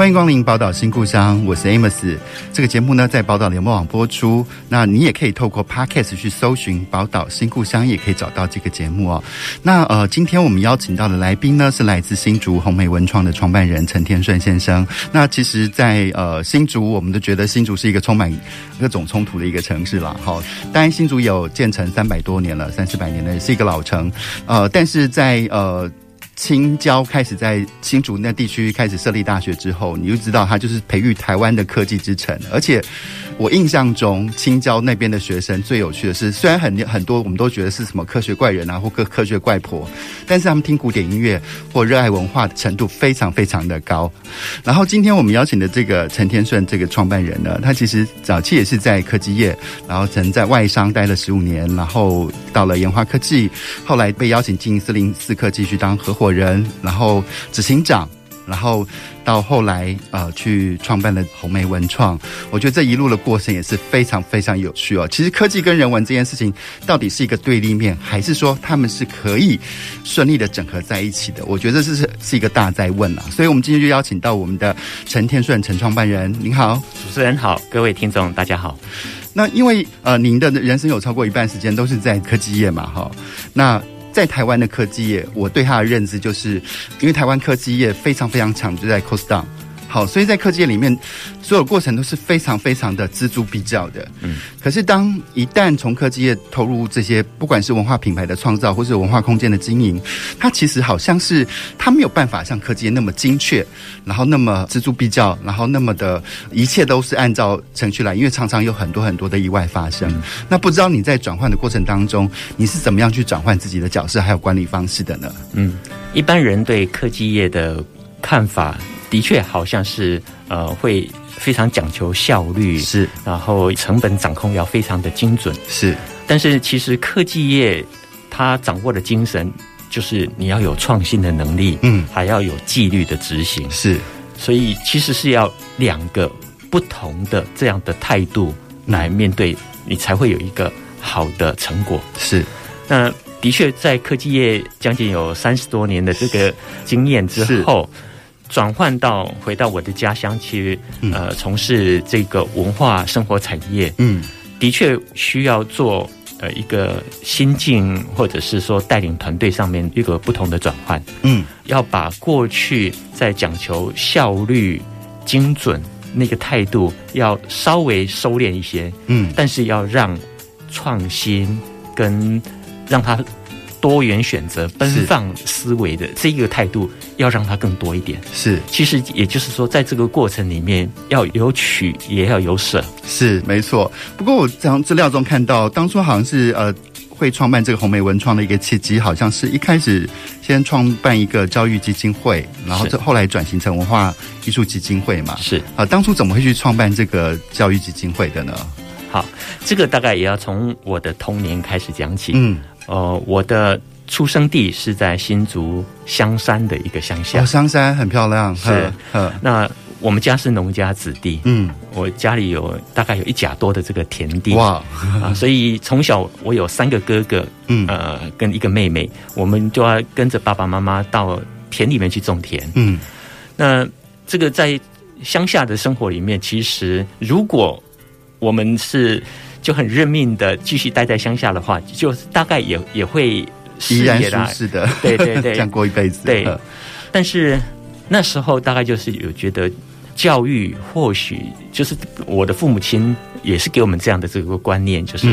欢迎光临宝岛新故乡，我是 Amos。这个节目呢，在宝岛联播网播出。那你也可以透过 Podcast 去搜寻宝岛新故乡，也可以找到这个节目哦。那呃，今天我们邀请到的来宾呢，是来自新竹红梅文创的创办人陈天顺先生。那其实在，在呃新竹，我们都觉得新竹是一个充满各种冲突的一个城市了。好，当然新竹有建成三百多年了，三四百年的是一个老城。呃，但是在呃。清交开始在新竹那地区开始设立大学之后，你就知道它就是培育台湾的科技之城。而且我印象中，清交那边的学生最有趣的是，虽然很很多我们都觉得是什么科学怪人啊，或科科学怪婆，但是他们听古典音乐或热爱文化的程度非常非常的高。然后今天我们邀请的这个陈天顺这个创办人呢，他其实早期也是在科技业，然后曾在外商待了十五年，然后到了研华科技，后来被邀请进四零四科技去当合伙人，然后执行长，然后到后来呃去创办了红梅文创。我觉得这一路的过程也是非常非常有趣哦。其实科技跟人文这件事情到底是一个对立面，还是说他们是可以顺利的整合在一起的？我觉得这是是一个大在问啊。所以我们今天就邀请到我们的陈天顺陈创办人，您好，主持人好，各位听众大家好。那因为呃您的人生有超过一半时间都是在科技业嘛，哈，那。在台湾的科技业，我对它的认知就是，因为台湾科技业非常非常强，就在 cost down。好，所以在科技业里面，所有过程都是非常非常的锱铢必较的。嗯，可是当一旦从科技业投入这些，不管是文化品牌的创造，或是文化空间的经营，它其实好像是它没有办法像科技业那么精确，然后那么锱铢必较，然后那么的一切都是按照程序来，因为常常有很多很多的意外发生。嗯，那不知道你在转换的过程当中，你是怎么样去转换自己的角色还有管理方式的呢？嗯，一般人对科技业的看法。的确，好像是呃，会非常讲求效率，是，然后成本掌控要非常的精准，是。但是其实科技业它掌握的精神，就是你要有创新的能力，嗯，还要有纪律的执行，是。所以其实是要两个不同的这样的态度来面对，你才会有一个好的成果。是。那的确，在科技业将近有三十多年的这个经验之后。转换到回到我的家乡去，呃，从事这个文化生活产业，嗯，的确需要做呃一个心境，或者是说带领团队上面一个不同的转换，嗯，要把过去在讲求效率、精准那个态度，要稍微收敛一些，嗯，但是要让创新跟让它。多元选择、奔放思维的这个态度，要让它更多一点。是，其实也就是说，在这个过程里面，要有取，也要有舍。是，没错。不过我从资料中看到，当初好像是呃，会创办这个红梅文创的一个契机，好像是一开始先创办一个教育基金会，然后这后来转型成文化艺术基金会嘛。是啊，当初怎么会去创办这个教育基金会的呢？好，这个大概也要从我的童年开始讲起。嗯。呃，我的出生地是在新竹香山的一个乡下。哦，香山很漂亮。是，那我们家是农家子弟。嗯，我家里有大概有一甲多的这个田地。哇，啊，所以从小我有三个哥哥，嗯，呃，跟一个妹妹，我们就要跟着爸爸妈妈到田里面去种田。嗯，那这个在乡下的生活里面，其实如果我们是。就很认命的继续待在乡下的话，就大概也也会依然舒适的，对对对，这样过一辈子。对，但是那时候大概就是有觉得教育或许就是我的父母亲也是给我们这样的这个观念，就是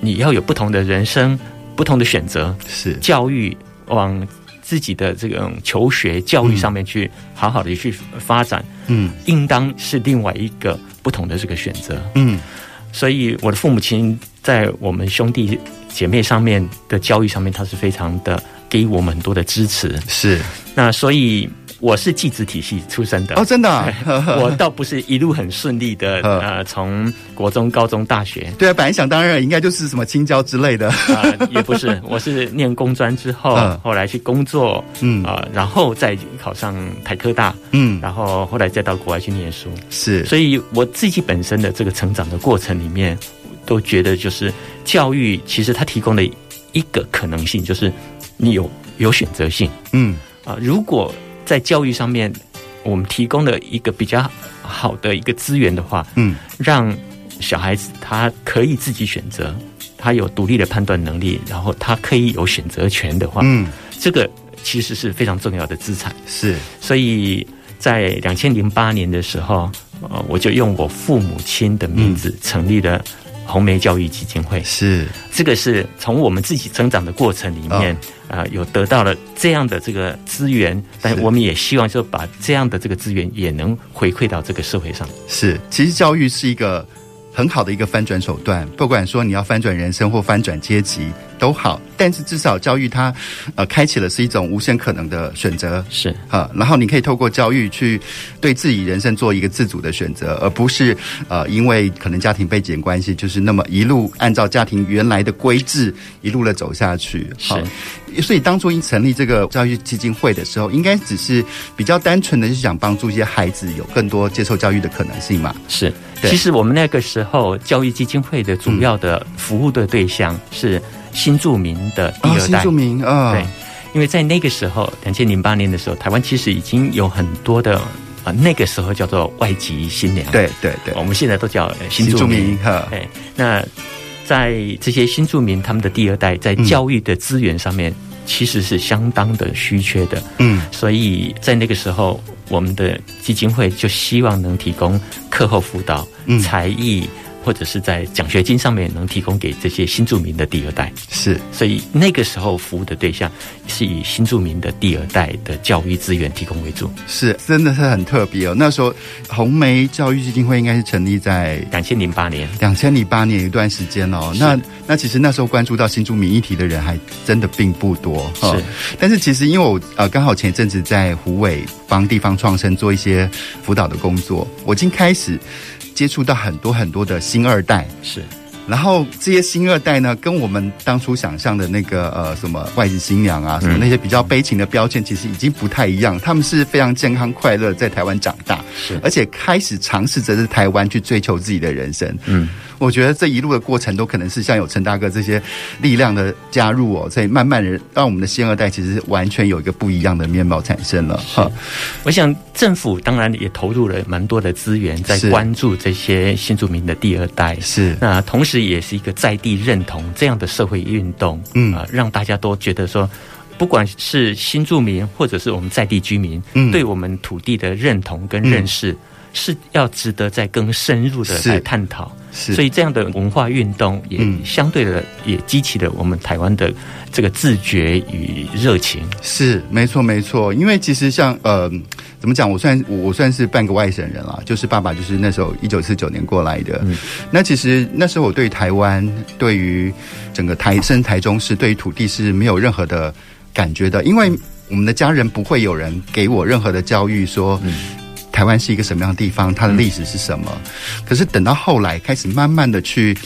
你要有不同的人生，不同的选择，是。教育往自己的这种求学教育上面去好好的去发展，嗯，应当是另外一个不同的这个选择，嗯。所以我的父母亲在我们兄弟姐妹上面的教育上面，他是非常的给我们很多的支持。是，那所以我是寄子体系出身的。哦，真的、啊，我倒不是一路很顺利的 呃，从国中、高中、大学。对啊，本来想当然应该就是什么青椒之类的。啊、呃，也不是，我是念工专之后，后来去工作，嗯。啊、呃，然后再考上台科大，嗯，然后后来再到国外去念书，是，所以我自己本身的这个成长的过程里面，都觉得就是教育其实它提供的一个可能性，就是你有有选择性，嗯。啊、呃，如果。在教育上面，我们提供了一个比较好的一个资源的话，嗯，让小孩子他可以自己选择，他有独立的判断能力，然后他可以有选择权的话，嗯，这个其实是非常重要的资产。是，所以在两千零八年的时候，呃，我就用我父母亲的名字成立了。红梅教育基金会是这个，是从我们自己成长的过程里面啊、哦呃，有得到了这样的这个资源，但我们也希望就把这样的这个资源也能回馈到这个社会上。是，其实教育是一个很好的一个翻转手段，不管说你要翻转人生或翻转阶级。都好，但是至少教育它，呃，开启了是一种无限可能的选择，是啊，然后你可以透过教育去对自己人生做一个自主的选择，而不是呃，因为可能家庭背景关系，就是那么一路按照家庭原来的规制一路的走下去。是，所以当初一成立这个教育基金会的时候，应该只是比较单纯的是想帮助一些孩子有更多接受教育的可能性嘛。是，其实我们那个时候教育基金会的主要的服务的对象是。新住民的第二代，哦、新住民啊、哦，对，因为在那个时候，两千零八年的时候，台湾其实已经有很多的啊、呃，那个时候叫做外籍新娘，对对对，我们现在都叫新住民。哈。哎，那在这些新住民他们的第二代，在教育的资源上面，其实是相当的稀缺的，嗯，所以在那个时候，我们的基金会就希望能提供课后辅导、嗯、才艺。或者是在奖学金上面能提供给这些新住民的第二代，是，所以那个时候服务的对象是以新住民的第二代的教育资源提供为主，是，真的是很特别哦。那时候红梅教育基金会应该是成立在两千零八年，两千零八年一段时间哦。那那其实那时候关注到新住民议题的人还真的并不多，是。但是其实因为我呃刚好前一阵子在湖尾帮地方创生做一些辅导的工作，我已经开始。接触到很多很多的新二代，是，然后这些新二代呢，跟我们当初想象的那个呃什么外籍新娘啊，什么那些比较悲情的标签，其实已经不太一样。他们是非常健康快乐，在台湾长大，是，而且开始尝试着在台湾去追求自己的人生，嗯。我觉得这一路的过程都可能是像有陈大哥这些力量的加入哦，所以慢慢的让我们的新二代其实完全有一个不一样的面貌产生了。哈，我想政府当然也投入了蛮多的资源在关注这些新住民的第二代，是。那同时也是一个在地认同这样的社会运动，嗯。啊，让大家都觉得说，不管是新住民或者是我们在地居民，嗯，对我们土地的认同跟认识。嗯是要值得再更深入的来探讨，是，所以这样的文化运动也相对的也激起了我们台湾的这个自觉与热情。是，没错，没错。因为其实像呃，怎么讲？我算我算是半个外省人啦，就是爸爸就是那时候一九四九年过来的。嗯，那其实那时候我对台湾，对于整个台生台中市，对于土地是没有任何的感觉的，因为我们的家人不会有人给我任何的教育说。嗯台湾是一个什么样的地方？它的历史是什么？可是等到后来开始慢慢的去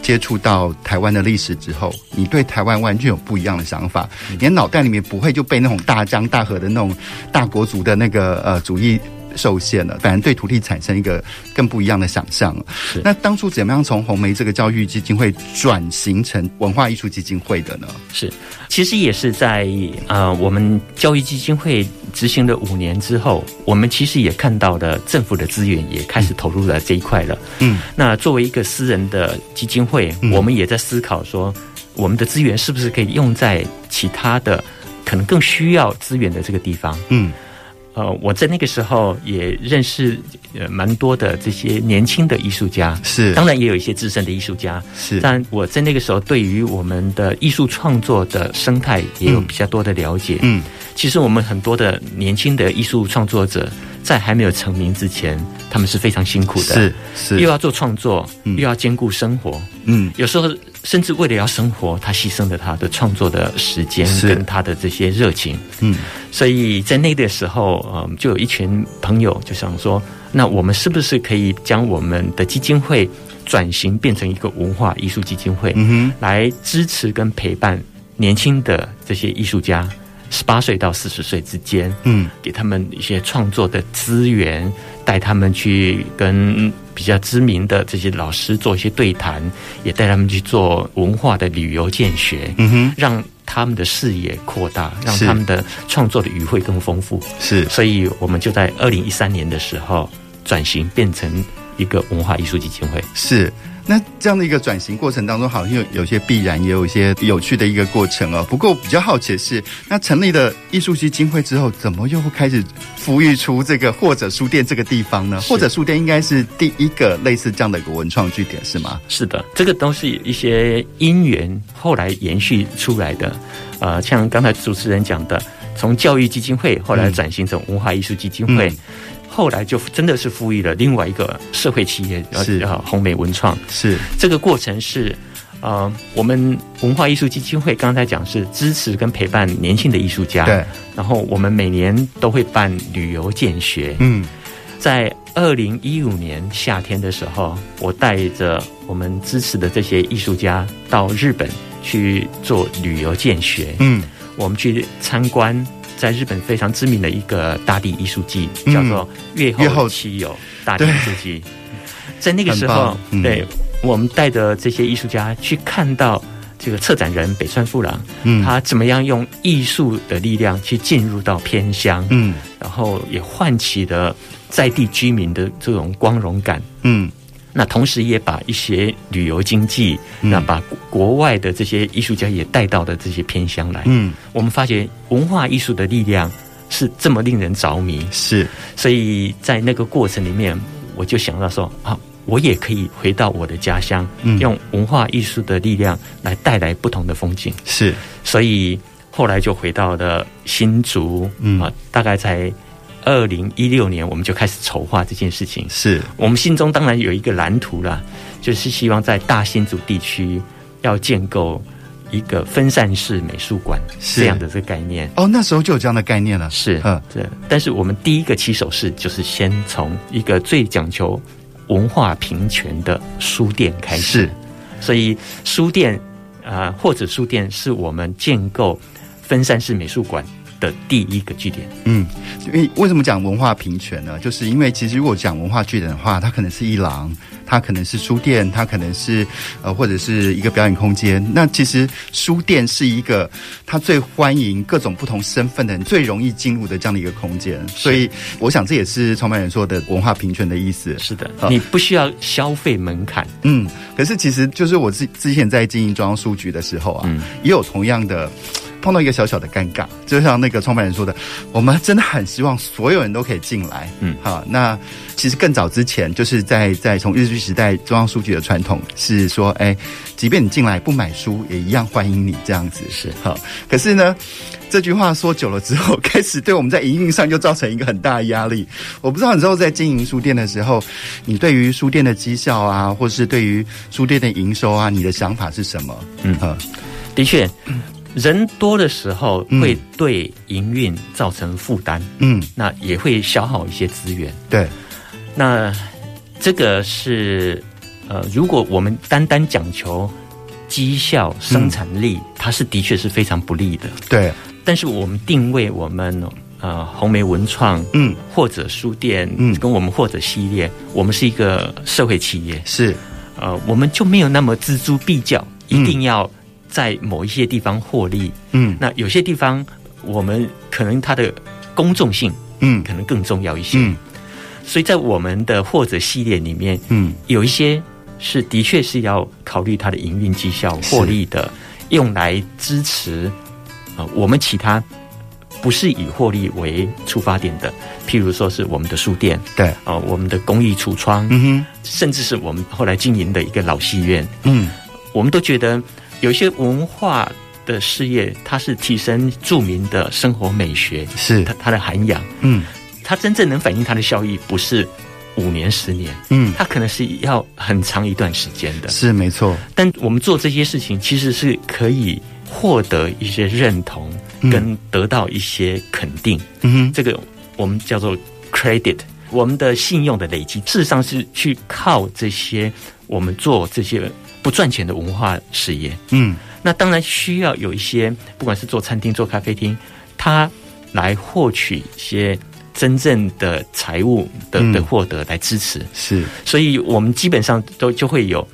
接触到台湾的历史之后，你对台湾完全有不一样的想法。你的脑袋里面不会就被那种大江大河的那种大国族的那个呃主义。受限了，反而对土地产生一个更不一样的想象。那当初怎么样从红梅这个教育基金会转型成文化艺术基金会的呢？是，其实也是在呃，我们教育基金会执行了五年之后，我们其实也看到了政府的资源也开始投入了这一块了。嗯，那作为一个私人的基金会，我们也在思考说，我们的资源是不是可以用在其他的可能更需要资源的这个地方？嗯。呃，我在那个时候也认识呃蛮多的这些年轻的艺术家，是，当然也有一些资深的艺术家，是。但我在那个时候对于我们的艺术创作的生态也有比较多的了解，嗯。其实我们很多的年轻的艺术创作者，在还没有成名之前，他们是非常辛苦的，是是，又要做创作，又要兼顾生活，嗯，有时候甚至为了要生活，他牺牲了他的创作的时间跟他的这些热情，嗯，所以在那个时候，嗯，就有一群朋友就想说，那我们是不是可以将我们的基金会转型变成一个文化艺术基金会，嗯哼，来支持跟陪伴年轻的这些艺术家。十八岁到四十岁之间，嗯，给他们一些创作的资源，带他们去跟比较知名的这些老师做一些对谈，也带他们去做文化的旅游见学，嗯哼，让他们的视野扩大，让他们的创作的语汇更丰富。是，所以我们就在二零一三年的时候转型，变成一个文化艺术基金会。是。那这样的一个转型过程当中，好像有有些必然，也有一些有趣的一个过程哦。不过比较好奇的是，那成立了艺术基金会之后，怎么又会开始孵育出这个或者书店这个地方呢？或者书店应该是第一个类似这样的一个文创据点，是吗？是的，这个都是一些因缘后来延续出来的。呃，像刚才主持人讲的，从教育基金会后来转型成文化艺术基金会。嗯嗯后来就真的是赋予了另外一个社会企业，是啊，红梅文创。是这个过程是，呃，我们文化艺术基金会刚才讲是支持跟陪伴年轻的艺术家。对。然后我们每年都会办旅游见学。嗯。在二零一五年夏天的时候，我带着我们支持的这些艺术家到日本去做旅游见学。嗯。我们去参观。在日本非常知名的一个大地艺术季，叫做月后妻有大地艺术季。在那个时候，对，我们带着这些艺术家去看到这个策展人北川富郎，嗯，他怎么样用艺术的力量去进入到偏乡，嗯，然后也唤起了在地居民的这种光荣感，嗯。那同时也把一些旅游经济，那把国外的这些艺术家也带到了这些偏乡来。嗯，我们发觉文化艺术的力量是这么令人着迷。是，所以在那个过程里面，我就想到说啊，我也可以回到我的家乡，用文化艺术的力量来带来不同的风景。是，所以后来就回到了新竹，嗯啊，大概在。二零一六年，我们就开始筹划这件事情。是我们心中当然有一个蓝图啦，就是希望在大新竹地区要建构一个分散式美术馆这样的这个概念。哦，那时候就有这样的概念了。是，嗯，对。但是我们第一个起手式就是先从一个最讲求文化平权的书店开始。是，所以书店啊、呃，或者书店是我们建构分散式美术馆的第一个据点，嗯，因为为什么讲文化平权呢？就是因为其实如果讲文化据点的话，它可能是一廊，它可能是书店，它可能是呃或者是一个表演空间。那其实书店是一个它最欢迎各种不同身份的人最容易进入的这样的一个空间。所以我想这也是创办人说的文化平权的意思。是的，你不需要消费门槛。嗯，可是其实就是我之之前在经营中央书局的时候啊，嗯、也有同样的。碰到一个小小的尴尬，就像那个创办人说的，我们真的很希望所有人都可以进来。嗯，好，那其实更早之前，就是在在从日据时代，中央书局的传统是说，哎，即便你进来不买书，也一样欢迎你这样子。是，好，可是呢，这句话说久了之后，开始对我们在营运上就造成一个很大的压力。我不知道你之后在经营书店的时候，你对于书店的绩效啊，或是对于书店的营收啊，你的想法是什么？嗯，好，的确。人多的时候会对营运造成负担，嗯，那也会消耗一些资源，对。那这个是呃，如果我们单单讲求绩效、生产力，嗯，它是的确是非常不利的，对。但是我们定位我们呃红梅文创，嗯，或者书店，嗯，跟我们或者系列，我们是一个社会企业，是。呃，我们就没有那么锱铢必较，一定要。在某一些地方获利，嗯，那有些地方我们可能它的公众性，嗯，可能更重要一些，嗯，所以在我们的或者系列里面，嗯，有一些是的确是要考虑它的营运绩效、获利的，用来支持啊，我们其他不是以获利为出发点的，譬如说是我们的书店，对，啊，我们的公益橱窗，嗯哼，甚至是我们后来经营的一个老戏院，嗯，我们都觉得。有一些文化的事业，它是提升著名的生活美学，是。它它的涵养，嗯，它真正能反映它的效益，不是五年十年，嗯，它可能是要很长一段时间的，是没错。但我们做这些事情，其实是可以获得一些认同，跟得到一些肯定，嗯，这个我们叫做 credit。我们的信用的累积，事实上是去靠这些我们做这些不赚钱的文化事业。嗯，那当然需要有一些，不管是做餐厅、做咖啡厅，他来获取一些真正的财务的的获得来支持。是，所以我们基本上都就会有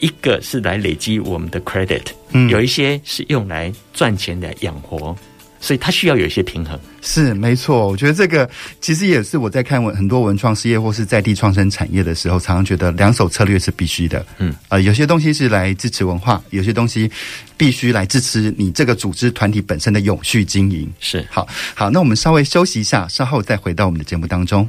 一个是来累积我们的 credit，嗯，有一些是用来赚钱来养活。所以它需要有一些平衡，是没错。我觉得这个其实也是我在看文很多文创事业或是在地创生产业的时候，常常觉得两手策略是必须的。嗯，呃，有些东西是来支持文化，有些东西必须来支持你这个组织团体本身的永续经营。是，好，好，那我们稍微休息一下，稍后再回到我们的节目当中。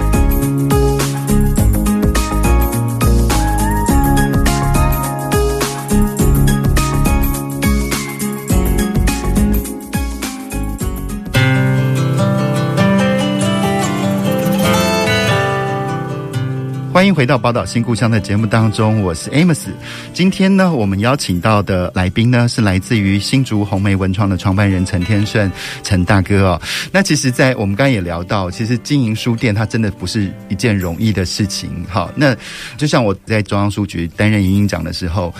欢迎回到《宝岛新故乡》的节目当中，我是 Amos。今天呢，我们邀请到的来宾呢，是来自于新竹红梅文创的创办人陈天顺，陈大哥哦。那其实，在我们刚刚也聊到，其实经营书店它真的不是一件容易的事情。好，那就像我在中央书局担任营运长的时候，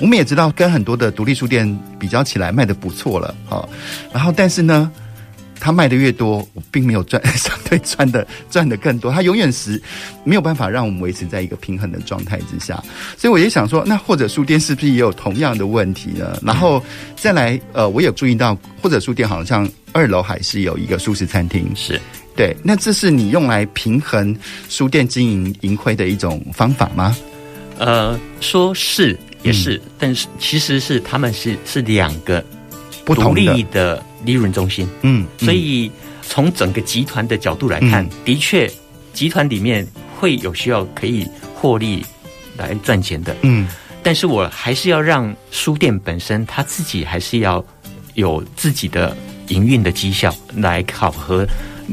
我们也知道跟很多的独立书店比较起来，卖得不错了。好，然后但是呢。他卖的越多，我并没有赚，相对赚的赚的更多。他永远是没有办法让我们维持在一个平衡的状态之下，所以我也想说，那或者书店是不是也有同样的问题呢？然后再来，呃，我有注意到，或者书店好像二楼还是有一个素食餐厅，是对。那这是你用来平衡书店经营盈亏的一种方法吗？呃，说是也是，嗯、但是其实是他们是是两个独立的。利润中心，嗯，所以从整个集团的角度来看，嗯、的确，集团里面会有需要可以获利来赚钱的，嗯，但是我还是要让书店本身他自己还是要有自己的营运的绩效来考核，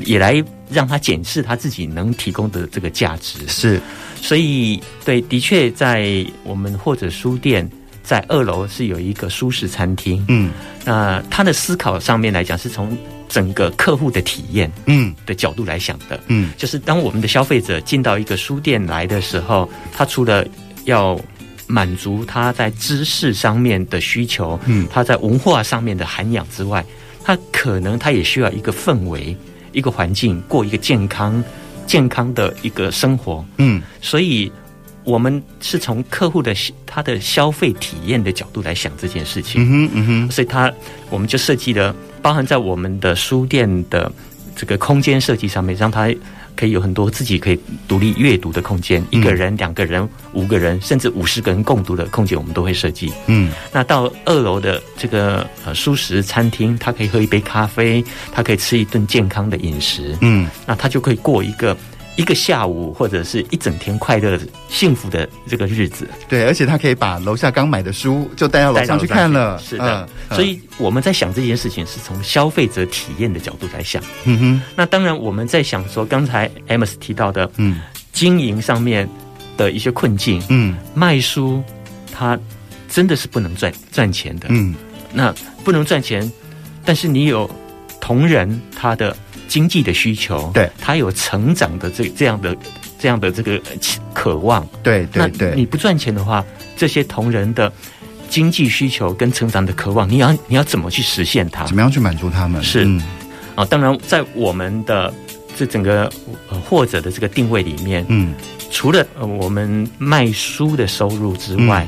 也来让他检视他自己能提供的这个价值，是，所以对，的确在我们或者书店。在二楼是有一个舒适餐厅，嗯，那他的思考上面来讲，是从整个客户的体验，嗯。的角度来想的，嗯，就是当我们的消费者进到一个书店来的时候，他除了要满足他在知识上面的需求，嗯，他在文化上面的涵养之外，他可能他也需要一个氛围，一个环境，过一个健康、健康的一个生活，嗯，所以。我们是从客户的他的消费体验的角度来想这件事情，嗯哼，嗯哼，所以他我们就设计了，包含在我们的书店的这个空间设计上面，让他可以有很多自己可以独立阅读的空间，一个人、两个人、五个人，甚至五十个人共读的空间，我们都会设计。嗯，那到二楼的这个呃舒食餐厅，他可以喝一杯咖啡，他可以吃一顿健康的饮食，嗯，那他就可以过一个。一个下午或者是一整天快乐、幸福的这个日子，对，而且他可以把楼下刚买的书就带到楼上去看了。是的，嗯、所以我们在想这件事情是从消费者体验的角度来想。嗯哼，那当然我们在想说，刚才 Amos 提到的，嗯，经营上面的一些困境，嗯，卖书它真的是不能赚赚钱的，嗯，那不能赚钱，但是你有同仁他的。经济的需求，对，他有成长的这这样的这样的这个渴望，对对对。你不赚钱的话，这些同仁的经济需求跟成长的渴望，你要你要怎么去实现它？怎么样去满足他们？是、嗯、啊，当然，在我们的这整个或者的这个定位里面，嗯，除了我们卖书的收入之外，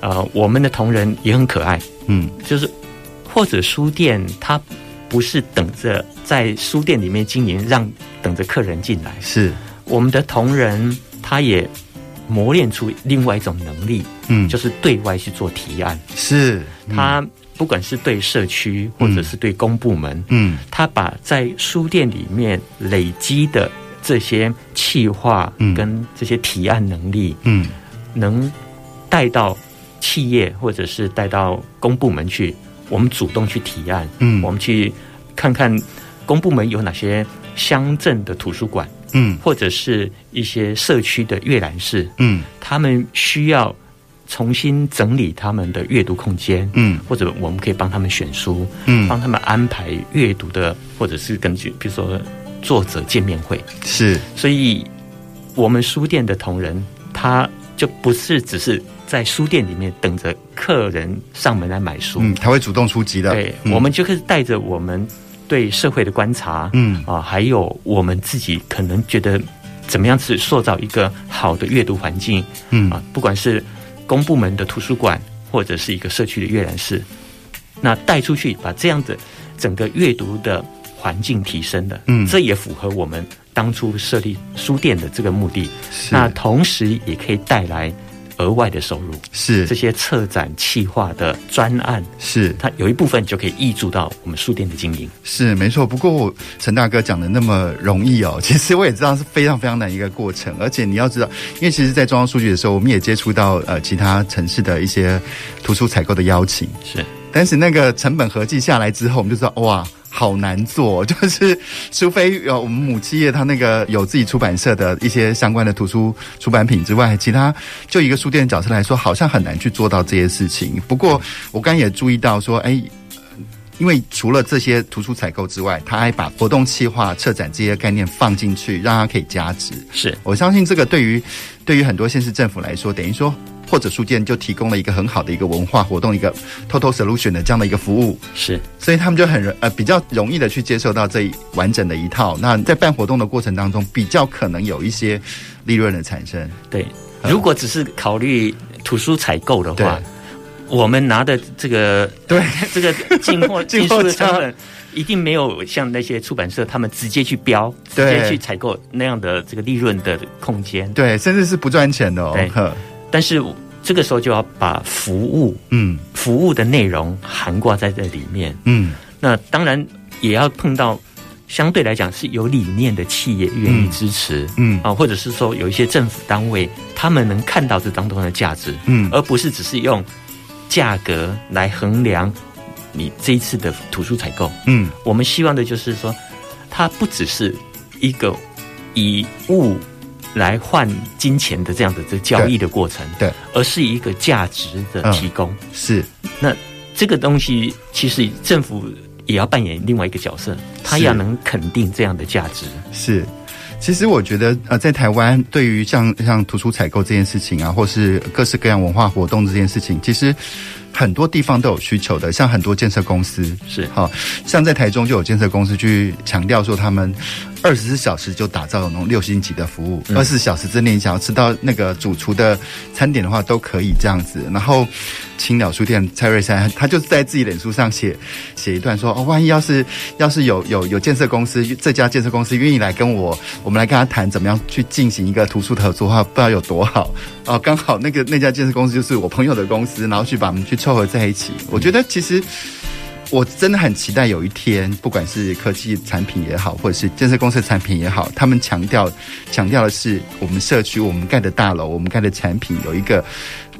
嗯、呃，我们的同仁也很可爱，嗯，就是或者书店它。不是等着在书店里面经营，让等着客人进来。是。我们的同仁，他也磨练出另外一种能力，嗯，就是对外去做提案。是，他不管是对社区或者是对公部门，嗯，他把在书店里面累积的这些企划跟这些提案能力，嗯，能带到企业或者是带到公部门去，我们主动去提案，嗯，我们去看看公部门有哪些乡镇的图书馆。嗯，或者是一些社区的阅览室，嗯，他们需要重新整理他们的阅读空间，嗯，或者我们可以帮他们选书，嗯，帮他们安排阅读的，或者是根据比如说作者见面会，是，所以我们书店的同仁，他就不是只是在书店里面等着客人上门来买书，嗯，他会主动出击的，对，我们就可以带着我们。对社会的观察，嗯啊，还有我们自己可能觉得怎么样子塑造一个好的阅读环境，嗯啊，不管是公部门的图书馆或者是一个社区的阅览室，那带出去把这样的整个阅读的环境提升的，嗯，这也符合我们当初设立书店的这个目的。那同时也可以带来。额外的收入是这些策展企划的专案，是它有一部分就可以挹注到我们书店的经营，是没错。不过陈大哥讲的那么容易哦，其实我也知道是非常非常难一个过程。而且你要知道，因为其实，在中央书局的时候，我们也接触到呃其他城市的一些图书采购的邀请，是。但是那个成本合计下来之后，我们就知道哇。好难做，就是除非有我们母企业，它那个有自己出版社的一些相关的图书出版品之外，其他就一个书店的角色来说，好像很难去做到这些事情。不过我刚也注意到说，哎，因为除了这些图书采购之外，他还把活动企划、策展这些概念放进去，让它可以加值。是我相信这个对于对于很多县市政府来说，等于说。或者书店就提供了一个很好的一个文化活动，一个 total solution 的这样的一个服务，是，所以他们就很呃比较容易的去接受到这一完整的一套。那在办活动的过程当中，比较可能有一些利润的产生。对，如果只是考虑图书采购的话，我们拿的这个对 这个进货 进货的成本，一定没有像那些出版社他们直接去标，直接去采购那样的这个利润的空间。对，甚至是不赚钱的哦。对。但是这个时候就要把服务，嗯，服务的内容涵挂在这里面，嗯，那当然也要碰到相对来讲是有理念的企业愿意支持，嗯。啊，或者是说有一些政府单位他们能看到这当中的价值，嗯，而不是只是用价格来衡量你这一次的图书采购，嗯，我们希望的就是说，它不只是一个以物。来换金钱的这样的这交易的过程，对，对，而是一个价值的提供。嗯、是，那这个东西其实政府也要扮演另外一个角色，他要能肯定这样的价值。是，其实我觉得呃，在台湾对于像像图书采购这件事情啊，或是各式各样文化活动这件事情，其实。很多地方都有需求的，像很多建设公司是，好像在台中就有建设公司去强调说，他们二十四小时就打造那种六星级的服务，二十四小时之内你想要吃到那个主厨的餐点的话，都可以这样子。然后青鸟书店蔡瑞山，他就是在自己脸书上写写一段说，哦，万一要是要是有有有建设公司这家建设公司愿意来跟我，我们来跟他谈怎么样去进行一个图书合作的话，不知道有多好哦。刚好那个那家建设公司就是我朋友的公司，然后去把我们去。凑合在一起，我觉得其实我真的很期待有一天，不管是科技产品也好，或者是建设公司的产品也好，他们强调强调的是我们社区、我们盖的大楼、我们盖的产品有一个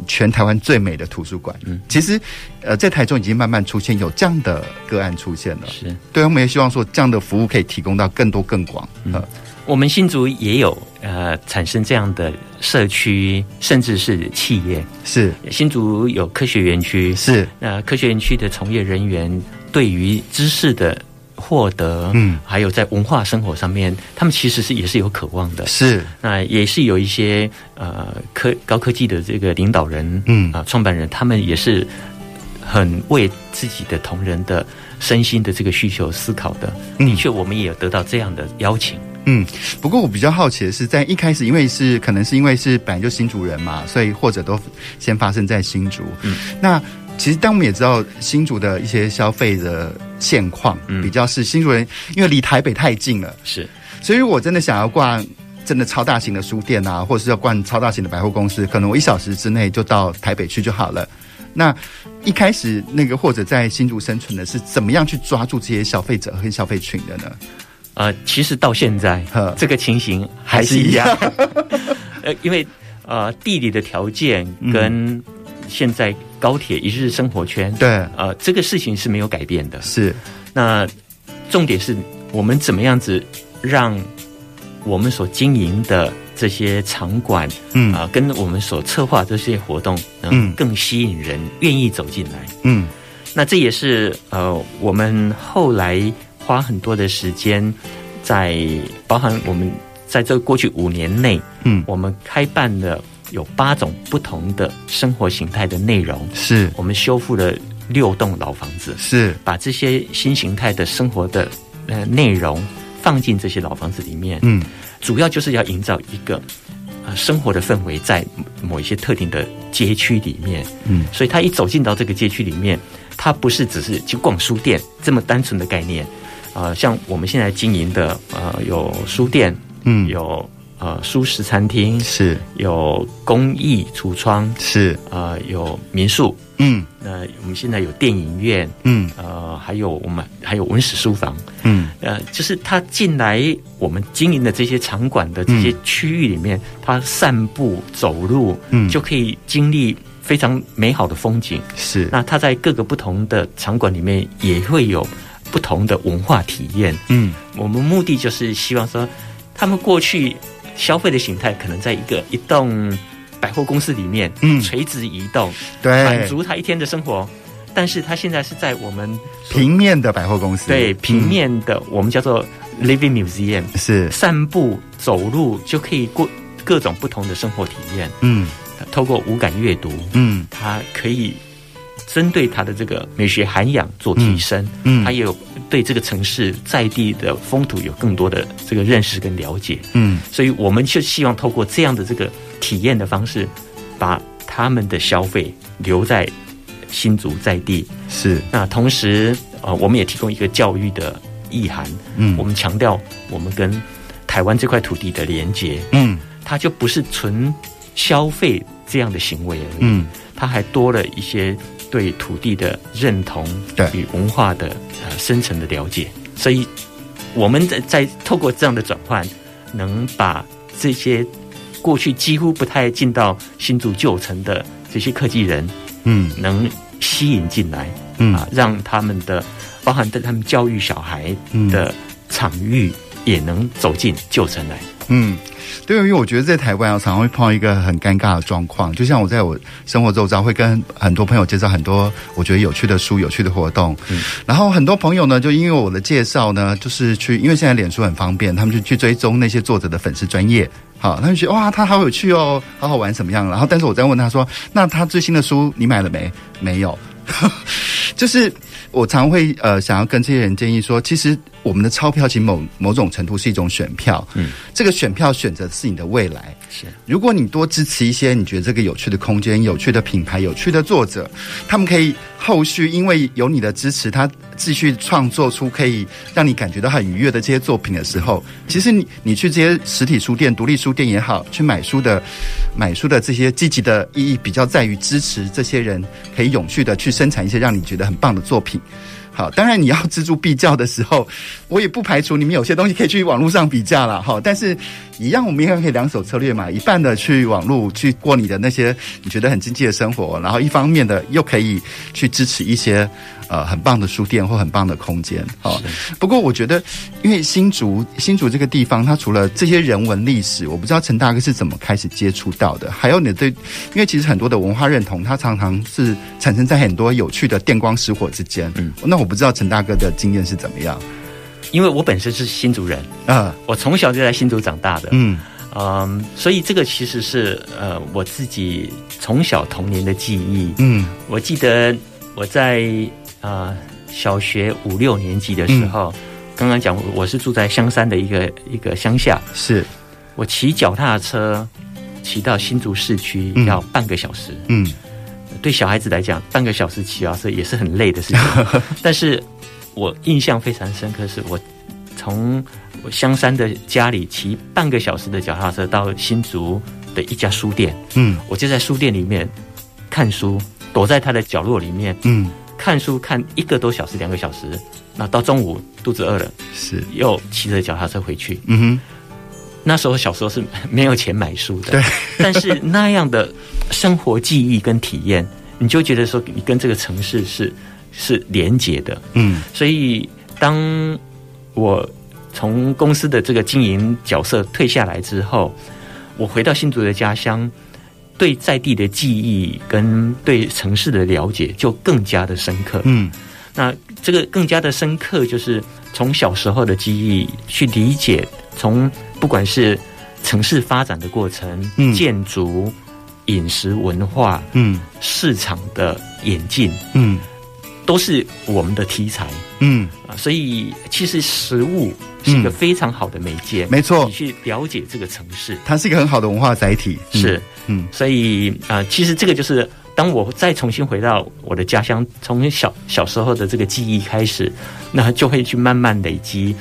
全台湾最美的图书馆。嗯，其实呃，在台中已经慢慢出现有这样的个案出现了。是，对，我们也希望说这样的服务可以提供到更多更广。嗯。我们新竹也有呃产生这样的社区，甚至是企业。是新竹有科学园区，是那科学园区的从业人员对于知识的获得，嗯，还有在文化生活上面，他们其实是也是有渴望的。是那也是有一些呃科高科技的这个领导人，嗯啊创办人，他们也是很为自己的同仁的身心的这个需求思考的。的确，我们也有得到这样的邀请。嗯，不过我比较好奇的是，在一开始，因为是可能是因为是本来就新竹人嘛，所以或者都先发生在新竹。嗯，那其实当我们也知道新竹的一些消费的现况，嗯，比较是新竹人因为离台北太近了，是，所以我真的想要逛真的超大型的书店啊，或者是要逛超大型的百货公司，可能我一小时之内就到台北去就好了。那一开始那个或者在新竹生存的是怎么样去抓住这些消费者和消费群的呢？呃，其实到现在，呵这个情形还是一样。呃，因为呃地理的条件跟现在高铁一日生活圈，对、嗯，呃，这个事情是没有改变的。是，那重点是我们怎么样子让我们所经营的这些场馆，嗯啊、呃，跟我们所策划这些活动，嗯，更吸引人愿意走进来。嗯，那这也是呃我们后来。花很多的时间，在包含我们在这过去五年内，嗯，我们开办了有八种不同的生活形态的内容，是。我们修复了六栋老房子，是。把这些新形态的生活的呃内容放进这些老房子里面，嗯，主要就是要营造一个呃生活的氛围，在某一些特定的街区里面，嗯，所以他一走进到这个街区里面，他不是只是去逛书店这么单纯的概念。呃，像我们现在经营的，呃，有书店，嗯，有呃蔬食餐厅，是，有工艺橱窗，是，呃，有民宿，嗯，那我们现在有电影院，嗯，呃，还有我们还有文史书房，嗯，呃，就是他进来我们经营的这些场馆的这些区域里面，他散步走路，嗯，就可以经历非常美好的风景，是。那他在各个不同的场馆里面也会有。不同的文化体验，嗯，我们目的就是希望说，他们过去消费的形态可能在一个一栋百货公司里面，嗯，垂直移动，对，满足他一天的生活。但是他现在是在我们平面的百货公司，对，平面的，嗯，我们叫做 Living Museum，是。散步走路就可以过各种不同的生活体验，嗯，透过五感阅读，嗯，它可以。针对它的这个美学涵养做提升，嗯，它也有对这个城市在地的风土有更多的这个认识跟了解，嗯，所以我们就希望透过这样的这个体验的方式，把他们的消费留在新竹在地。是，那同时呃，我们也提供一个教育的意涵，嗯，我们强调我们跟台湾这块土地的连接，嗯，它就不是纯消费这样的行为而已，嗯，它还多了一些。对土地的认同，对。与文化的呃深层的了解，所以我们在在透过这样的转换，能把这些过去几乎不太进到新竹旧城的这些科技人，嗯，能吸引进来，嗯。啊，让他们的包含在他们教育小孩的场域也能走进旧城来，嗯。对，因为我觉得在台湾啊，常常会碰到一个很尴尬的状况。就像我在我生活周遭，会跟很多朋友介绍很多我觉得有趣的书、有趣的活动。嗯，然后很多朋友呢，就因为我的介绍呢，就是去，因为现在脸书很方便，他们就去追踪那些作者的粉丝专业。好，他们觉得哇，他好有趣哦，好好玩，什么样？然后，但是我在问他说，那他最新的书你买了没？没有。就是我常会呃想要跟这些人建议说，其实我们的钞票其实某某种程度是一种选票，嗯，这个选票选择是你的未来。是，如果你多支持一些你觉得这个有趣的空间、有趣的品牌、有趣的作者，他们可以后续因为有你的支持，他继续创作出可以让你感觉到很愉悦的这些作品的时候，其实你你去这些实体书店、独立书店也好，去买书的买书的这些积极的意义，比较在于支持这些人可以永续的去生产一些让你觉得很棒的作品。好，当然你要锱铢必较的时候，我也不排除你们有些东西可以去网络上比价了。哈，但是一样，我们应该可以两手策略嘛，一半的去网络去过你的那些你觉得很经济的生活，然后一方面的又可以去支持一些呃很棒的书店或很棒的空间。好，不过我觉得，因为新竹新竹这个地方，它除了这些人文历史，我不知道陈大哥是怎么开始接触到的。还有你对，因为其实很多的文化认同，它常常是产生在很多有趣的电光石火之间。嗯，那我。我不知道陈大哥的经验是怎么样，因为我本身是新竹人啊，我从小就在新竹长大的，嗯。嗯，所以这个其实是呃我自己从小童年的记忆，嗯，我记得我在啊、呃、小学五六年级的时候，嗯、刚刚讲我是住在香山的一个一个乡下，是。我骑脚踏车骑到新竹市区要半个小时，嗯。嗯。对小孩子来讲，半个小时骑脚踏车也是很累的事情。但是，我印象非常深刻，是我从香山的家里骑半个小时的脚踏车到新竹的一家书店，嗯，我就在书店里面看书，躲在他的角落里面，嗯，看书看一个多小时、两个小时，那到中午肚子饿了，是。又骑着脚踏车回去，嗯哼，那时候小时候是没有钱买书的，对，但是那样的生活记忆跟体验，你就觉得说你跟这个城市是是连结的，嗯，所以当我从公司的这个经营角色退下来之后，我回到新竹的家乡，对在地的记忆跟对城市的了解就更加的深刻，嗯，那这个更加的深刻，就是从小时候的记忆去理解，从不管是城市发展的过程，嗯，建筑、饮食文化，嗯，市场的演进，嗯，都是我们的题材，嗯。啊，所以其实食物是一个非常好的媒介，没错，你去了解这个城市，它是一个很好的文化载体，是，嗯，所以啊，其实这个就是当我再重新回到我的家乡，从小小时候的这个记忆开始，那就会去慢慢累积。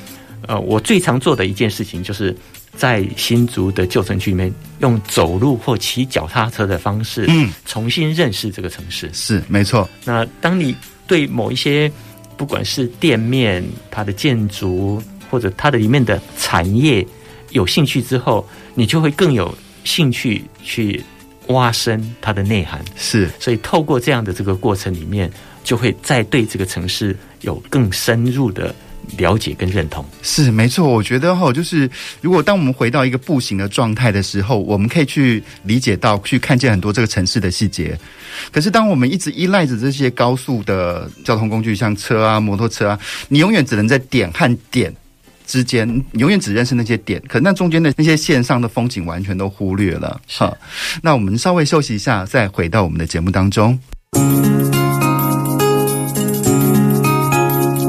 呃，我最常做的一件事情就是在新竹的旧城区里面，用走路或骑脚踏车的方式，嗯，重新认识这个城市。是，没错。那当你对某一些不管是店面、它的建筑或者它的里面的产业有兴趣之后，你就会更有兴趣去挖深它的内涵。是，所以透过这样的这个过程里面，就会再对这个城市有更深入的了解跟认同。是，没错。我觉得哈，就是如果当我们回到一个步行的状态的时候，我们可以去理解到、去看见很多这个城市的细节。可是，当我们一直依赖着这些高速的交通工具，像车啊、摩托车啊，你永远只能在点和点之间，你永远只认识那些点，可那中间的那些线上的风景完全都忽略了。好，那我们稍微休息一下，再回到我们的节目当中。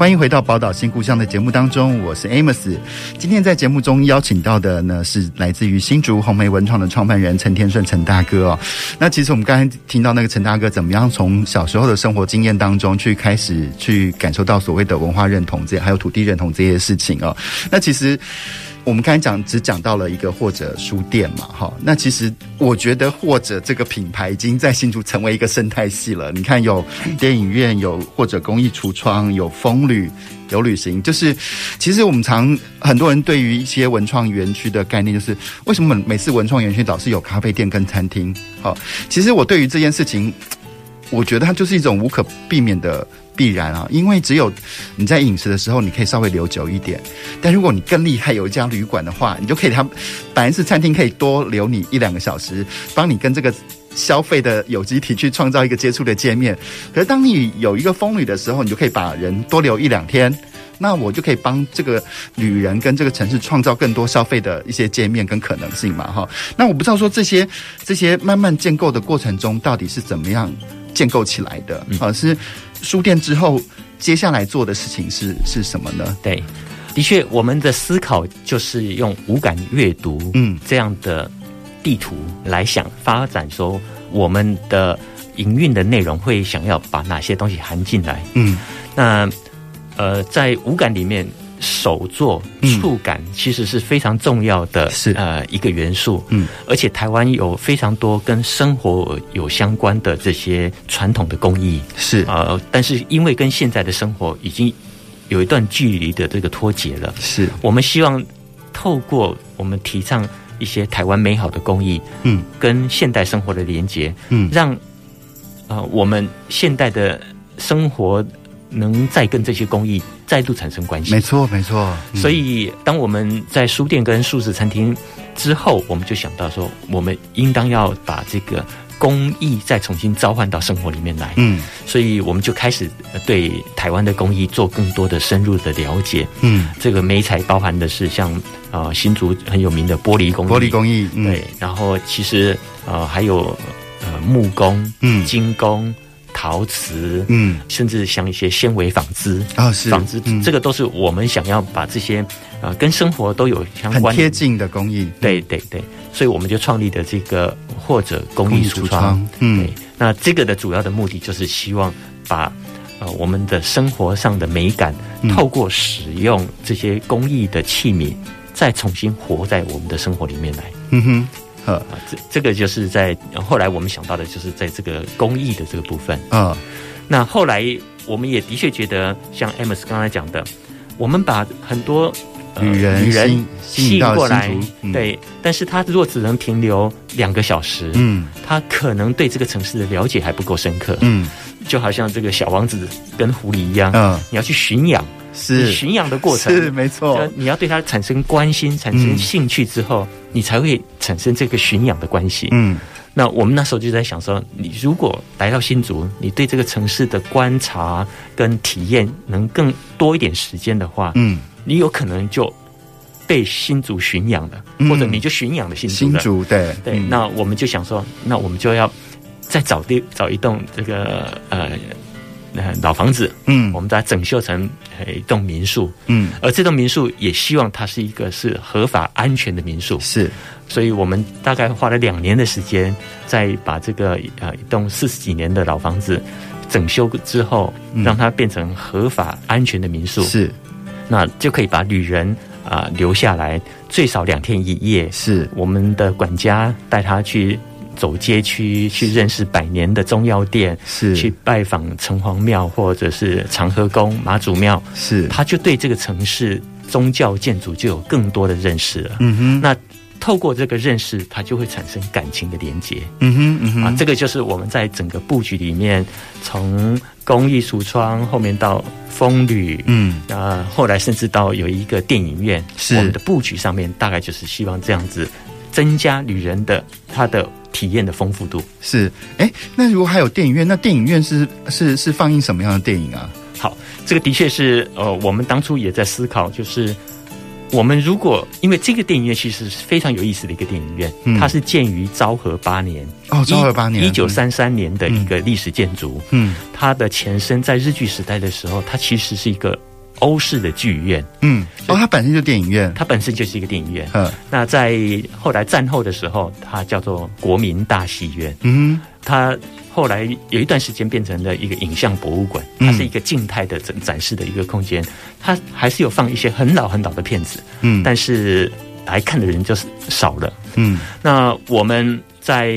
欢迎回到《宝岛新故乡》的节目当中，我是 Amos。今天在节目中邀请到的呢，是来自于新竹红梅文创的创办人陈天顺陈大哥哦。那其实我们刚才听到那个陈大哥怎么样从小时候的生活经验当中去开始去感受到所谓的文化认同这些，还有土地认同这些事情哦。那其实。我们刚才讲只讲到了一个或者书店嘛，哈，那其实我觉得或者这个品牌已经在新竹成为一个生态系了。你看，有电影院，有或者工艺橱窗，有风旅，有旅行，就是其实我们常很多人对于一些文创园区的概念，就是为什么每次文创园区老是有咖啡店跟餐厅？好，其实我对于这件事情，我觉得它就是一种无可避免的。必然啊，因为只有你在饮食的时候，你可以稍微留久一点。但如果你更厉害，有一家旅馆的话，你就可以他本来是餐厅，可以多留你一两个小时，帮你跟这个消费的有机体去创造一个接触的界面。可是当你有一个风旅的时候，你就可以把人多留一两天，那我就可以帮这个旅人跟这个城市创造更多消费的一些界面跟可能性嘛，哈。那我不知道说这些这些慢慢建构的过程中，到底是怎么样建构起来的，啊是。书店之后，接下来做的事情是是什么呢？对，的确，我们的思考就是用五感阅读，嗯，这样的地图来想发展，说我们的营运的内容会想要把哪些东西含进来，嗯，那呃，在五感里面。手作触感其实是非常重要的，是。呃一个元素。嗯，而且台湾有非常多跟生活有相关的这些传统的工艺，是。呃，但是因为跟现在的生活已经有一段距离的这个脱节了，是。我们希望透过我们提倡一些台湾美好的工艺，嗯，跟现代生活的连接，嗯，让呃我们现代的生活。能再跟这些工艺再度产生关系，没错没错。所以当我们在书店跟素食餐厅之后，我们就想到说，我们应当要把这个工艺再重新召唤到生活里面来。嗯，所以我们就开始对台湾的工艺做更多的深入的了解。嗯，这个美材包含的是像啊、呃、新竹很有名的玻璃工艺，玻璃工艺，嗯、对，然后其实啊、呃、还有呃木工、嗯，金工。陶瓷，嗯，甚至像一些纤维纺织啊，是。纺织，嗯，这个都是我们想要把这些呃跟生活都有相关、很贴近的工艺。对对对，所以我们就创立的这个或者工艺橱窗，嗯，对，那这个的主要的目的就是希望把呃我们的生活上的美感，透过使用这些工艺的器皿，再重新活在我们的生活里面来。嗯哼。啊，这这个就是在后来我们想到的，就是在这个公益的这个部分。啊。那后来我们也的确觉得，像 Amos 刚才讲的，我们把很多女人吸引过来，嗯、对，但是他如果只能停留两个小时，嗯，他可能对这个城市的了解还不够深刻，嗯，就好像这个小王子跟狐狸一样，嗯，你要去驯养。是驯养的过程是没错，你要对它产生关心、产生兴趣之后，嗯、你才会产生这个驯养的关系。嗯，那我们那时候就在想说，你如果来到新竹，你对这个城市的观察跟体验能更多一点时间的话，嗯，你有可能就被新竹驯养了，嗯、或者你就驯养了新竹。新竹对对、嗯，那我们就想说，那我们就要再找地找一栋这个呃。老房子，嗯，我们把它整修成一栋民宿，嗯，而这栋民宿也希望它是一个是合法安全的民宿，是，所以我们大概花了两年的时间，再把这个呃一栋四十几年的老房子整修之后，让它变成合法安全的民宿，是，那就可以把旅人啊、呃、留下来最少两天一夜，是。我们的管家带他去。走街区去认识百年的中药店，是去拜访城隍庙或者是长和宫妈祖庙，是他就对这个城市宗教建筑就有更多的认识了。嗯哼，那透过这个认识，他就会产生感情的连接。嗯哼，嗯哼，啊，这个就是我们在整个布局里面，从工艺橱窗后面到风旅，嗯啊，后来甚至到有一个电影院，是我们的布局上面大概就是希望这样子增加旅人的他的。体验的丰富度。是，哎，那如果还有电影院，那电影院是是是放映什么样的电影啊？好，这个的确是呃，我们当初也在思考，就是我们如果因为这个电影院其实是非常有意思的一个电影院，嗯、它是建于昭和八年哦，昭和八年一九三三年的一个历史建筑，嗯，它的前身在日据时代的时候，它其实是一个。欧式的剧院，嗯，哦，它本身就电影院，它本身就是一个电影院。嗯，那在后来战后的时候，它叫做国民大戏院。嗯，它后来有一段时间变成了一个影像博物馆，它是一个静态的展展示的一个空间。它还是有放一些很老很老的片子，嗯，但是来看的人就是少了。嗯，那我们在。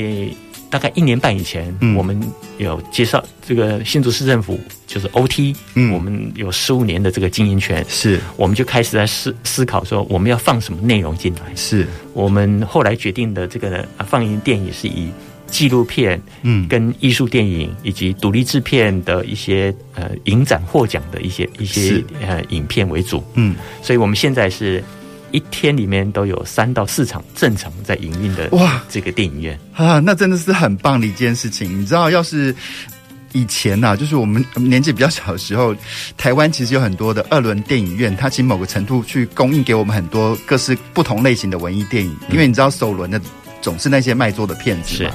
大概一年半以前，嗯、我们有介绍这个新竹市政府就是 OT，嗯，我们有十五年的这个经营权，是，我们就开始在思思考说我们要放什么内容进来。是。我们后来决定的这个放映电影是以纪录片，嗯，跟艺术电影以及独立制片的一些呃影展获奖的一些一些呃影片为主，嗯，所以我们现在是。一天里面都有三到四场正常在营运的哇，这个电影院啊，那真的是很棒的一件事情。你知道，要是以前呐、啊，就是我们年纪比较小的时候，台湾其实有很多的二轮电影院，它其实某个程度去供应给我们很多各式不同类型的文艺电影。因为你知道，首轮的总是那些卖座的片子嘛。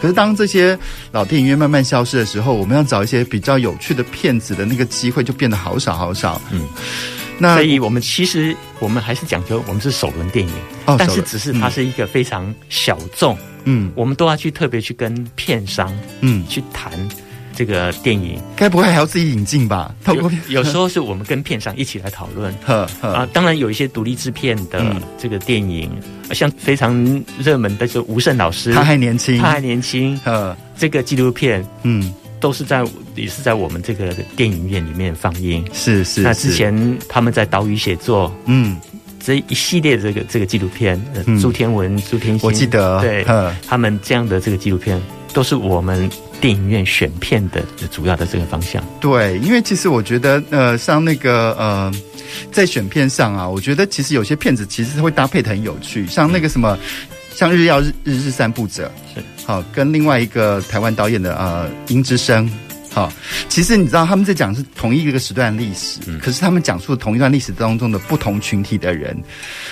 可是当这些老电影院慢慢消失的时候，我们要找一些比较有趣的片子的那个机会就变得好少好少。嗯。那所以我们其实我们还是讲究我们是首轮电影，哦，但是只是它是一个非常小众，嗯，我们都要去特别去跟片商，嗯，去谈这个电影，该不会还要自己引进吧？透过有，有时候是我们跟片商一起来讨论，呵呵啊，当然有一些独立制片的这个电影，嗯、像非常热门的，就吴胜老师，他还年轻，他还年轻，呃，这个纪录片，嗯。都是在也是在我们这个电影院里面放映，是是。那之前他们在岛屿写作，嗯，这一系列这个这个纪录片，嗯、朱天文、朱天心，我记得，对，他们这样的这个纪录片，都是我们电影院选片的主要的这个方向。对，因为其实我觉得，呃，像那个呃。在选片上啊，我觉得其实有些片子其实会搭配的很有趣，像那个什么，像日曜日日日散步者是好，跟另外一个台湾导演的呃音之声。好，其实你知道他们在讲是同一个时段历史，嗯、可是他们讲述同一段历史当中的不同群体的人，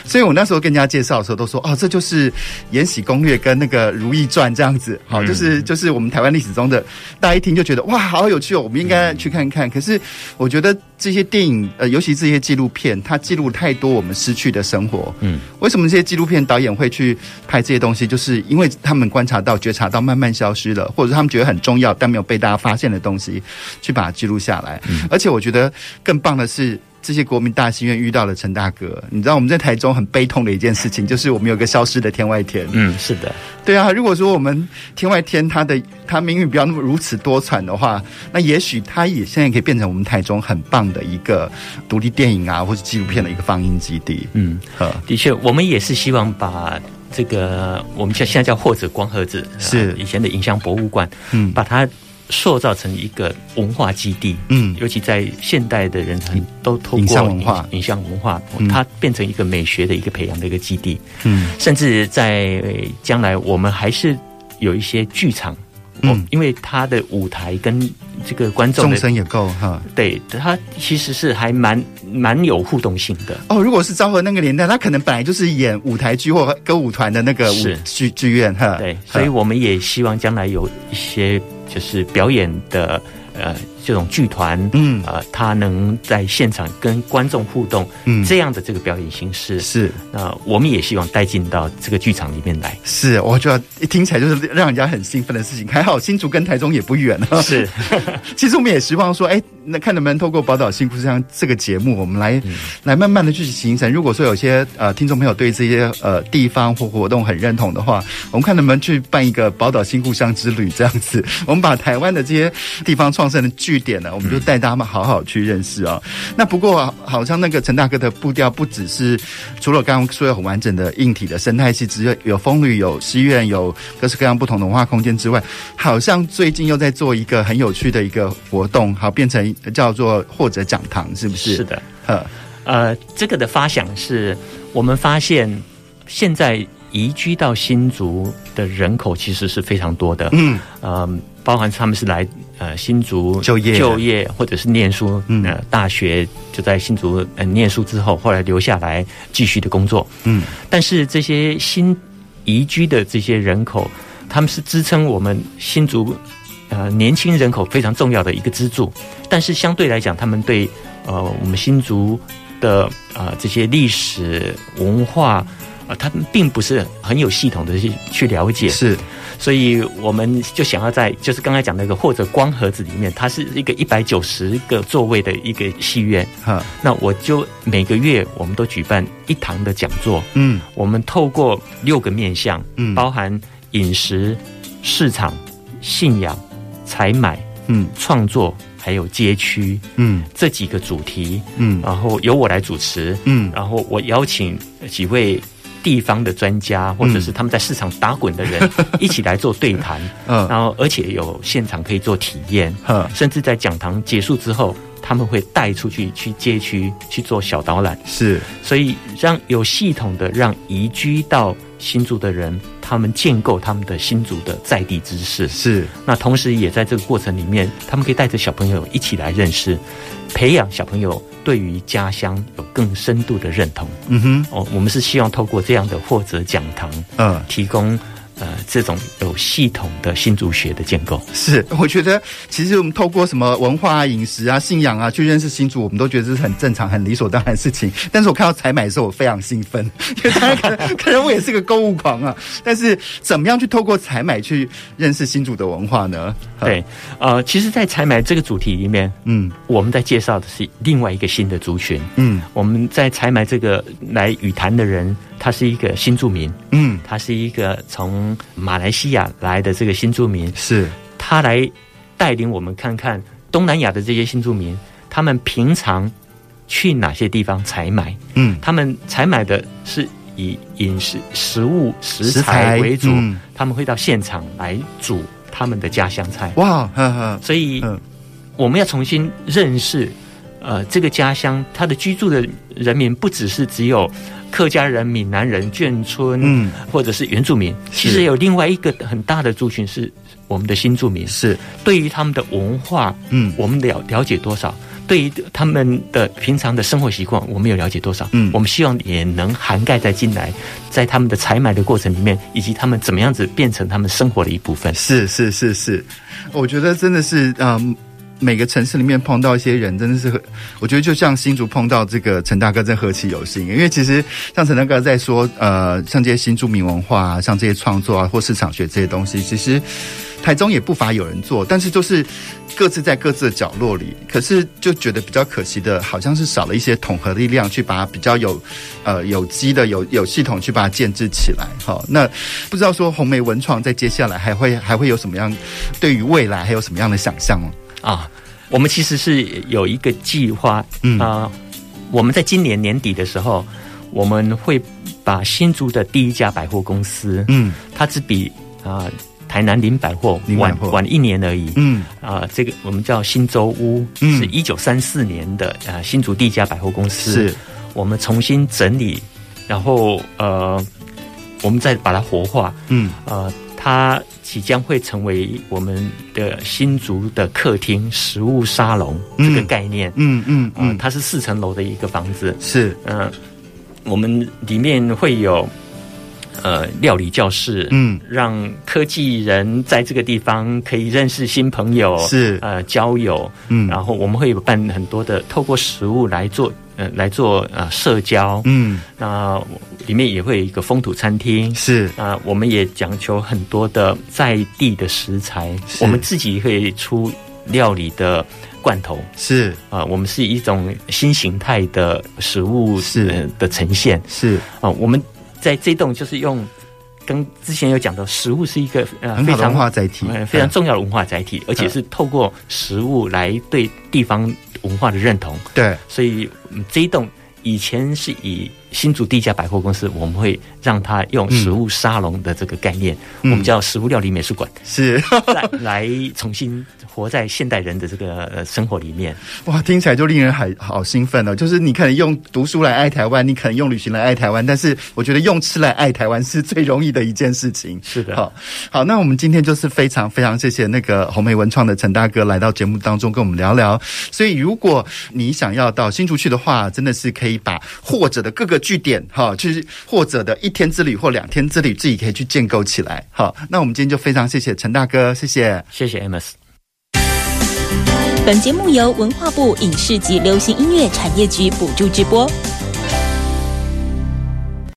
所以我那时候跟人家介绍的时候都说，哦，这就是《延禧攻略》跟那个《如懿传》这样子，好，就是就是我们台湾历史中的，大家一听就觉得哇，好有趣哦，我们应该去看看。可是我觉得这些电影，呃，尤其这些纪录片，它记录太多我们失去的生活。嗯，为什么这些纪录片导演会去拍这些东西？就是因为他们观察到、觉察到慢慢消失了，或者是他们觉得很重要但没有被大家发现的东西。东西去把它记录下来，嗯，而且我觉得更棒的是，这些国民大戏院遇到了陈大哥。你知道我们在台中很悲痛的一件事情，就是我们有个消失的天外天。嗯，是的，对啊。如果说我们天外天他的他命运不要那么如此多舛的话，那也许他也现在可以变成我们台中很棒的一个独立电影啊，或者纪录片的一个放映基地。嗯，的确，我们也是希望把这个我们叫现在叫或者光盒子是以前的影像博物馆，嗯，把它。塑造成一个文化基地，嗯，尤其在现代的人很都透过影像文化，影像文化，它变成一个美学的一个培养的一个基地，嗯，甚至在将来我们还是有一些剧场，嗯，因为他的舞台跟这个观众众生也够哈，对，他其实是还蛮蛮有互动性的。哦，如果是昭和那个年代，他可能本来就是演舞台剧或歌舞团的那个舞剧剧院哈，对，所以我们也希望将来有一些。就是表演的呃这种剧团，嗯，呃，他能在现场跟观众互动，嗯，这样的这个表演形式是，那我们也希望带进到这个剧场里面来。是，我觉得一听起来就是让人家很兴奋的事情。还好新竹跟台中也不远啊。是，其实我们也希望说，哎，那看能不能透过宝岛新故乡这个节目，我们来、嗯、来慢慢的去形成。如果说有些呃听众朋友对这些呃地方或活动很认同的话，我们看能不能去办一个宝岛新故乡之旅这样子。我们把台湾的这些地方创生的据点呢，我们就带他们好好去认识啊、哦。那不过好像那个陈大哥的步调不只是除了刚刚说有很完整的硬体的生态系只有，有风旅、有戏院、有各式各样不同的文化空间之外，好像最近又在做一个很有趣的一个活动，好变成叫做或者讲堂，是不是？是的，呃，呃，这个的发想是我们发现现在移居到新竹的人口其实是非常多的，嗯，呃包含他们是来呃新竹就业。就业或者是念书，嗯，呃大学就在新竹呃念书之后，后来留下来继续的工作，嗯，但是这些新移居的这些人口，他们是支撑我们新竹呃年轻人口非常重要的一个支柱，但是相对来讲，他们对呃我们新竹的呃这些历史文化。啊，他们并不是很有系统的去去了解，是，所以我们就想要在就是刚才讲那个或者光盒子里面，它是一个一百九十个座位的一个戏院，哈，那我就每个月我们都举办一堂的讲座，嗯，我们透过六个面向，嗯，包含饮食、市场、信仰、采买，嗯，创作。还有街区，嗯，这几个主题，嗯，然后由我来主持，嗯，然后我邀请几位地方的专家，或者是他们在市场打滚的人，一起来做对谈，嗯，然后而且有现场可以做体验，嗯，甚至在讲堂结束之后，他们会带出去去街区去做小导览，是，所以让有系统的让移居到新竹的人。他们建构他们的新竹的在地知识，是，那同时也在这个过程里面，他们可以带着小朋友一起来认识，培养小朋友对于家乡有更深度的认同。嗯哼，哦，我们是希望透过这样的获者讲堂，嗯，提供。呃，这种有系统的新竹学的建构是，我觉得其实我们透过什么文化啊、饮食啊、信仰啊去认识新竹，我们都觉得这是很正常、很理所当然的事情。但是我看到采买的时候，我非常兴奋，因为大家可能 可能我也是个购物狂啊。但是怎么样去透过采买去认识新竹的文化呢？对，呃，其实，在采买这个主题里面，嗯，我们在介绍的是另外一个新的族群，嗯，我们在采买这个来语坛的人。他是一个新住民，嗯，他是一个从马来西亚来的这个新住民，是。他来带领我们看看东南亚的这些新住民，他们平常去哪些地方采买，嗯，他们采买的是以饮食食物食材为主，嗯，他们会到现场来煮他们的家乡菜，哇，呵呵，所以我们要重新认识呃，这个家乡他的居住的人民不只是只有客家人、闽南人、眷村，嗯，或者是原住民，其实有另外一个很大的族群是我们的新住民。是对于他们的文化，嗯，我们了了解多少？对于他们的平常的生活习惯，我们有了解多少？嗯，我们希望也能涵盖在进来，在他们的采买的过程里面，以及他们怎么样子变成他们生活的一部分。是是是是，我觉得真的是嗯。每个城市里面碰到一些人，真的是，我觉得就像新竹碰到这个陈大哥，真何其有幸。因为其实像陈大哥在说，呃，像这些新住民文化啊，像这些创作啊，或市场学这些东西，其实台中也不乏有人做，但是就是各自在各自的角落里。可是就觉得比较可惜的，好像是少了一些统合力量，去把它比较有呃有机的、有有系统去把它建制起来。好，那不知道说红梅文创在接下来还会还会有什么样，对于未来还有什么样的想象吗？啊，我们其实是有一个计划，嗯。啊，我们在今年年底的时候，我们会把新竹的第一家百货公司，嗯，它只比啊台南林百货晚晚一年而已，嗯。啊，这个我们叫新洲屋，嗯，是一九三四年的啊新竹第一家百货公司，是。我们重新整理，然后呃，我们再把它活化，嗯。呃。它即将会成为我们的新竹的客厅食物沙龙这个概念，嗯嗯嗯，它是四层楼的一个房子，是。嗯，我们里面会有呃料理教室，嗯，让科技人在这个地方可以认识新朋友，是。呃交友，嗯，然后我们会有办很多的透过食物来做。呃，来做呃社交，嗯，那里面也会有一个风土餐厅，是。啊，我们也讲求很多的在地的食材，我们自己会出料理的罐头，是。啊，我们是一种新形态的食物是。的呈现，是。啊，我们在这栋就是用跟之前有讲到，食物是一个呃很好的文化载体，非常重要的文化载体，而且是透过食物来对地方。文化的认同，对，所以这一栋以前是以新竹第一家百货公司，我们会让它用食物沙龙的这个概念，嗯、我们叫食物料理美术馆，是来来重新。活在现代人的这个生活里面，哇，听起来就令人还好兴奋哦！就是你可能用读书来爱台湾，你可能用旅行来爱台湾，但是我觉得用吃来爱台湾是最容易的一件事情。是的，好，好，那我们今天就是非常非常谢谢那个红梅文创的陈大哥来到节目当中跟我们聊聊。所以，如果你想要到新竹去的话，真的是可以把或者的各个据点，哈，就是或者的一天之旅或两天之旅，自己可以去建构起来。好，那我们今天就非常谢谢陈大哥，谢谢，谢谢 Amos。本节目由文化部影视及流行音乐产业局补助直播。